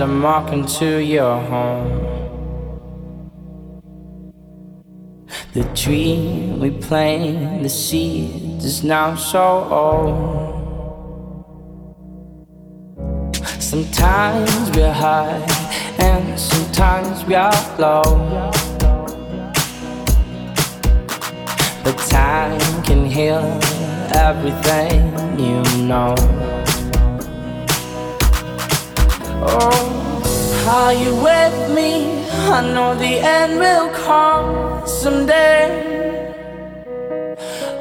I'm walking to your home. The tree we planted, the seed is now so old. Sometimes we're high and sometimes we are low. But time can heal everything you know. Are you with me? I know the end will come someday.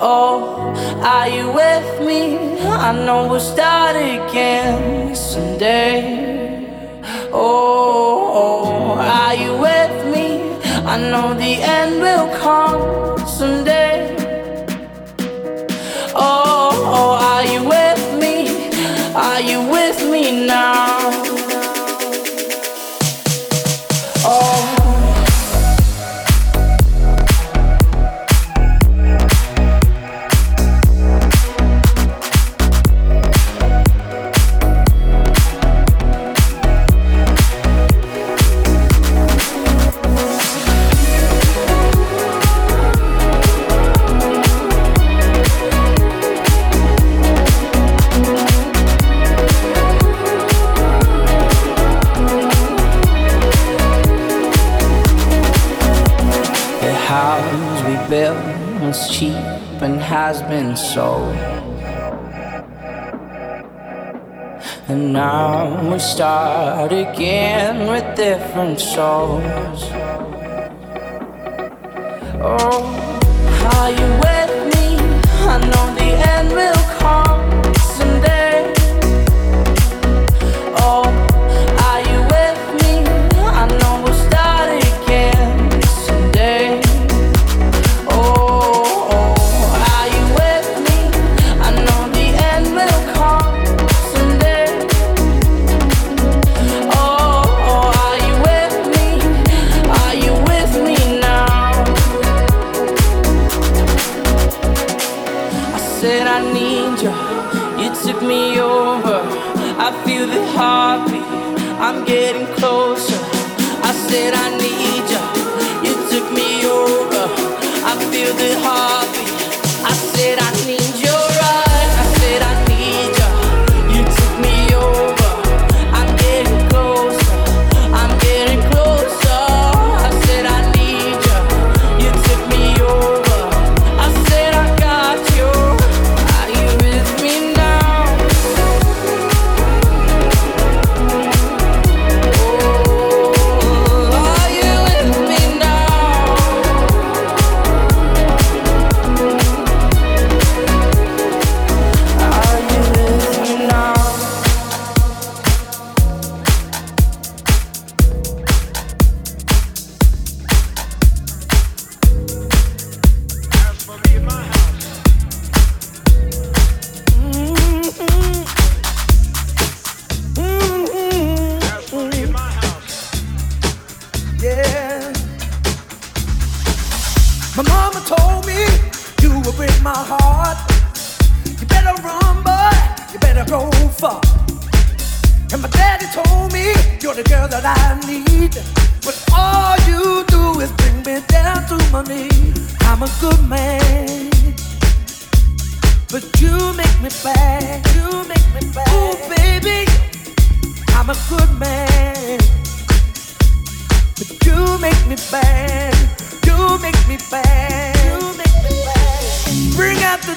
Oh, are you with me? I know we'll start again someday. Oh, are you with me? I know the end will come someday. Start again with different souls.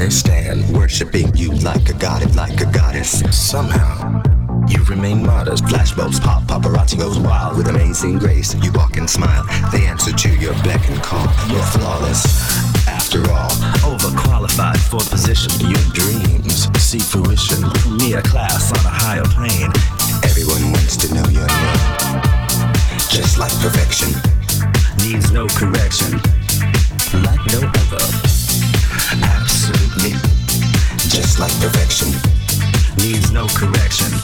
out on the side they stand, worshipping you like a god, like a goddess. Somehow, you remain modest. Flashbulbs pop, paparazzi goes wild with amazing grace. You walk and smile. They answer to your beck and call. You're flawless. After all, overqualified for the position. Your dreams see fruition. Me a class on a higher plane. Everyone wants to know your name. Just like perfection. Needs no correction like no other. Like perfection, needs no correction,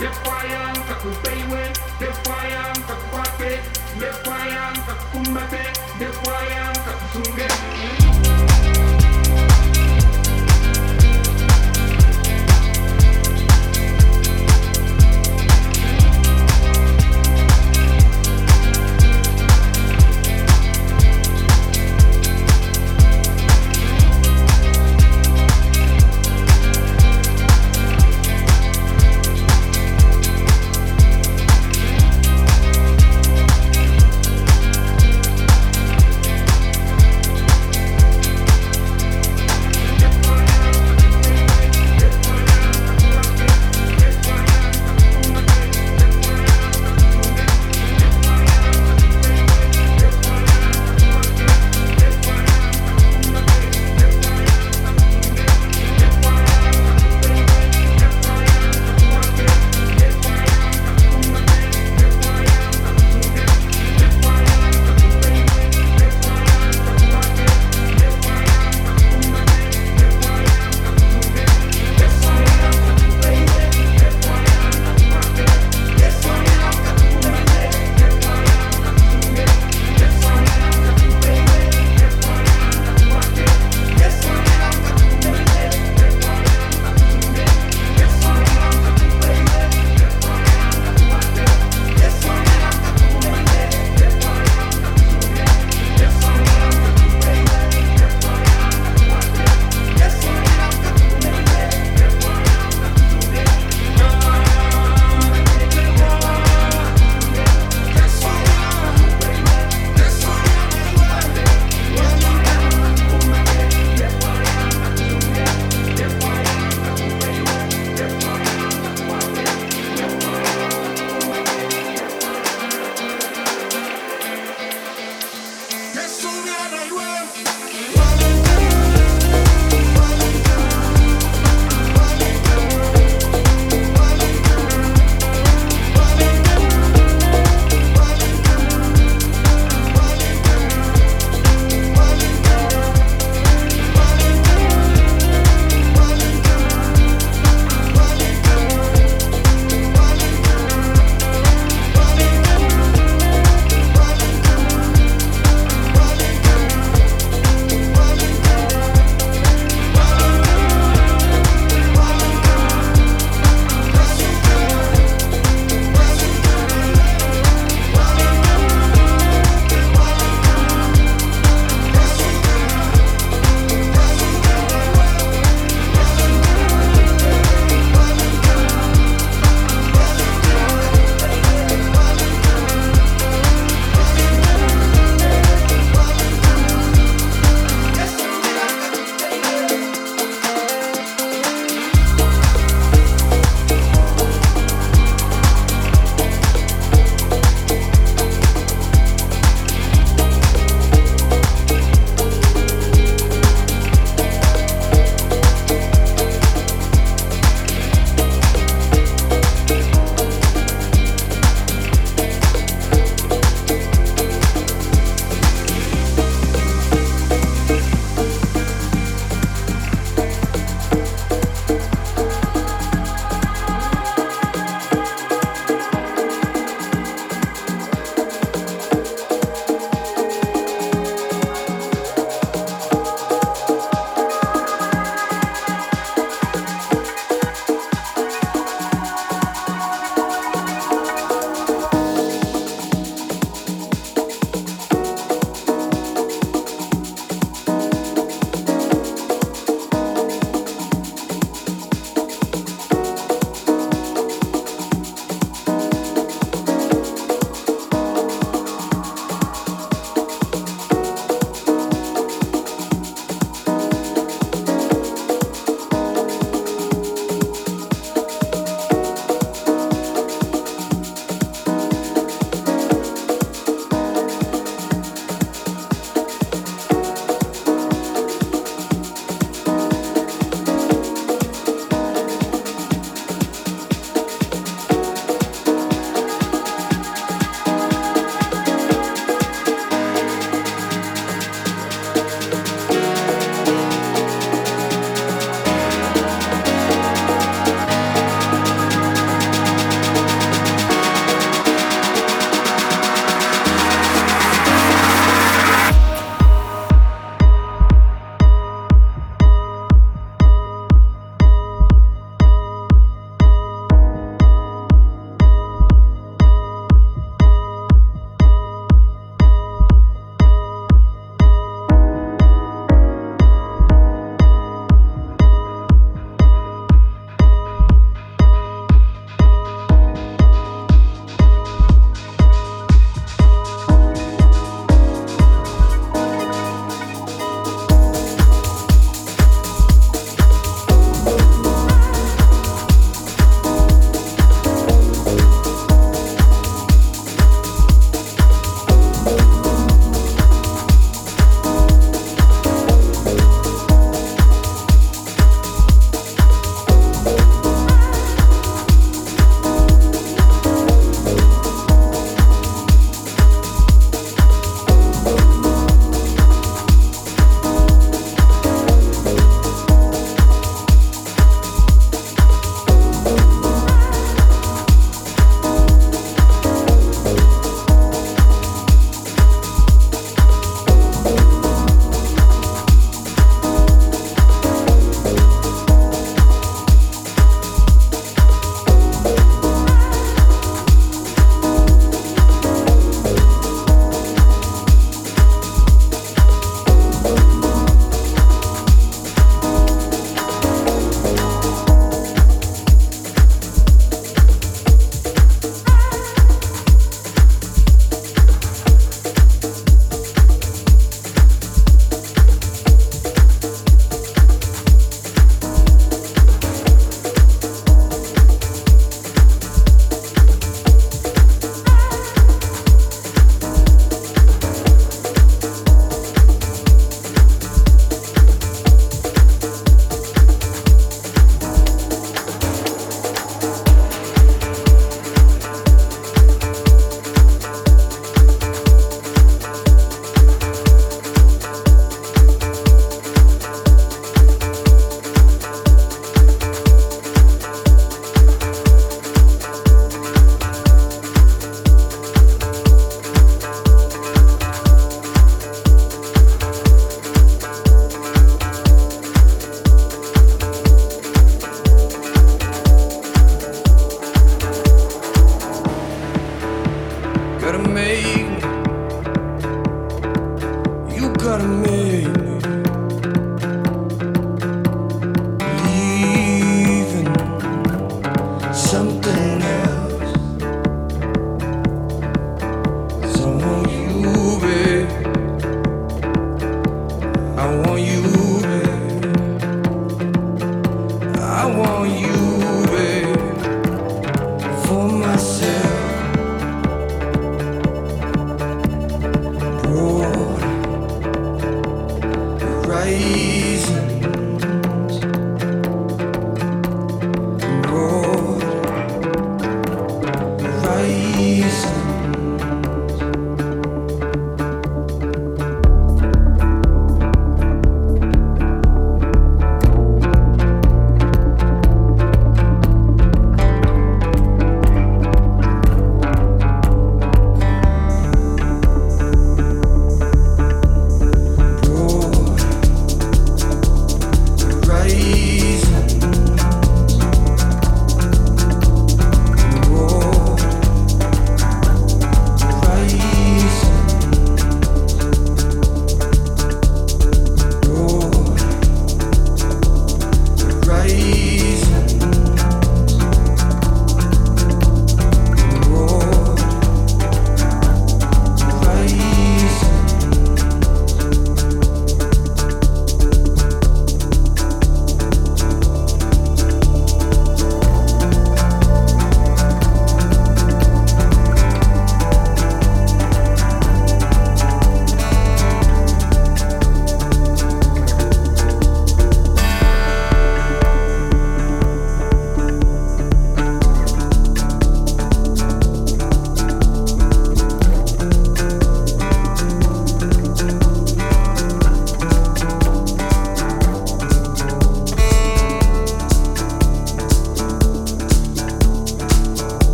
defianza kupewe defianza kupate defianza kukumbate defianza kusunge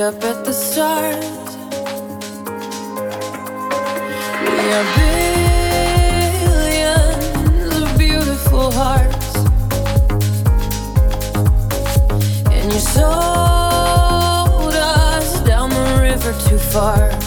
up at the start, We are billions of beautiful hearts, and you sold us down the river too far.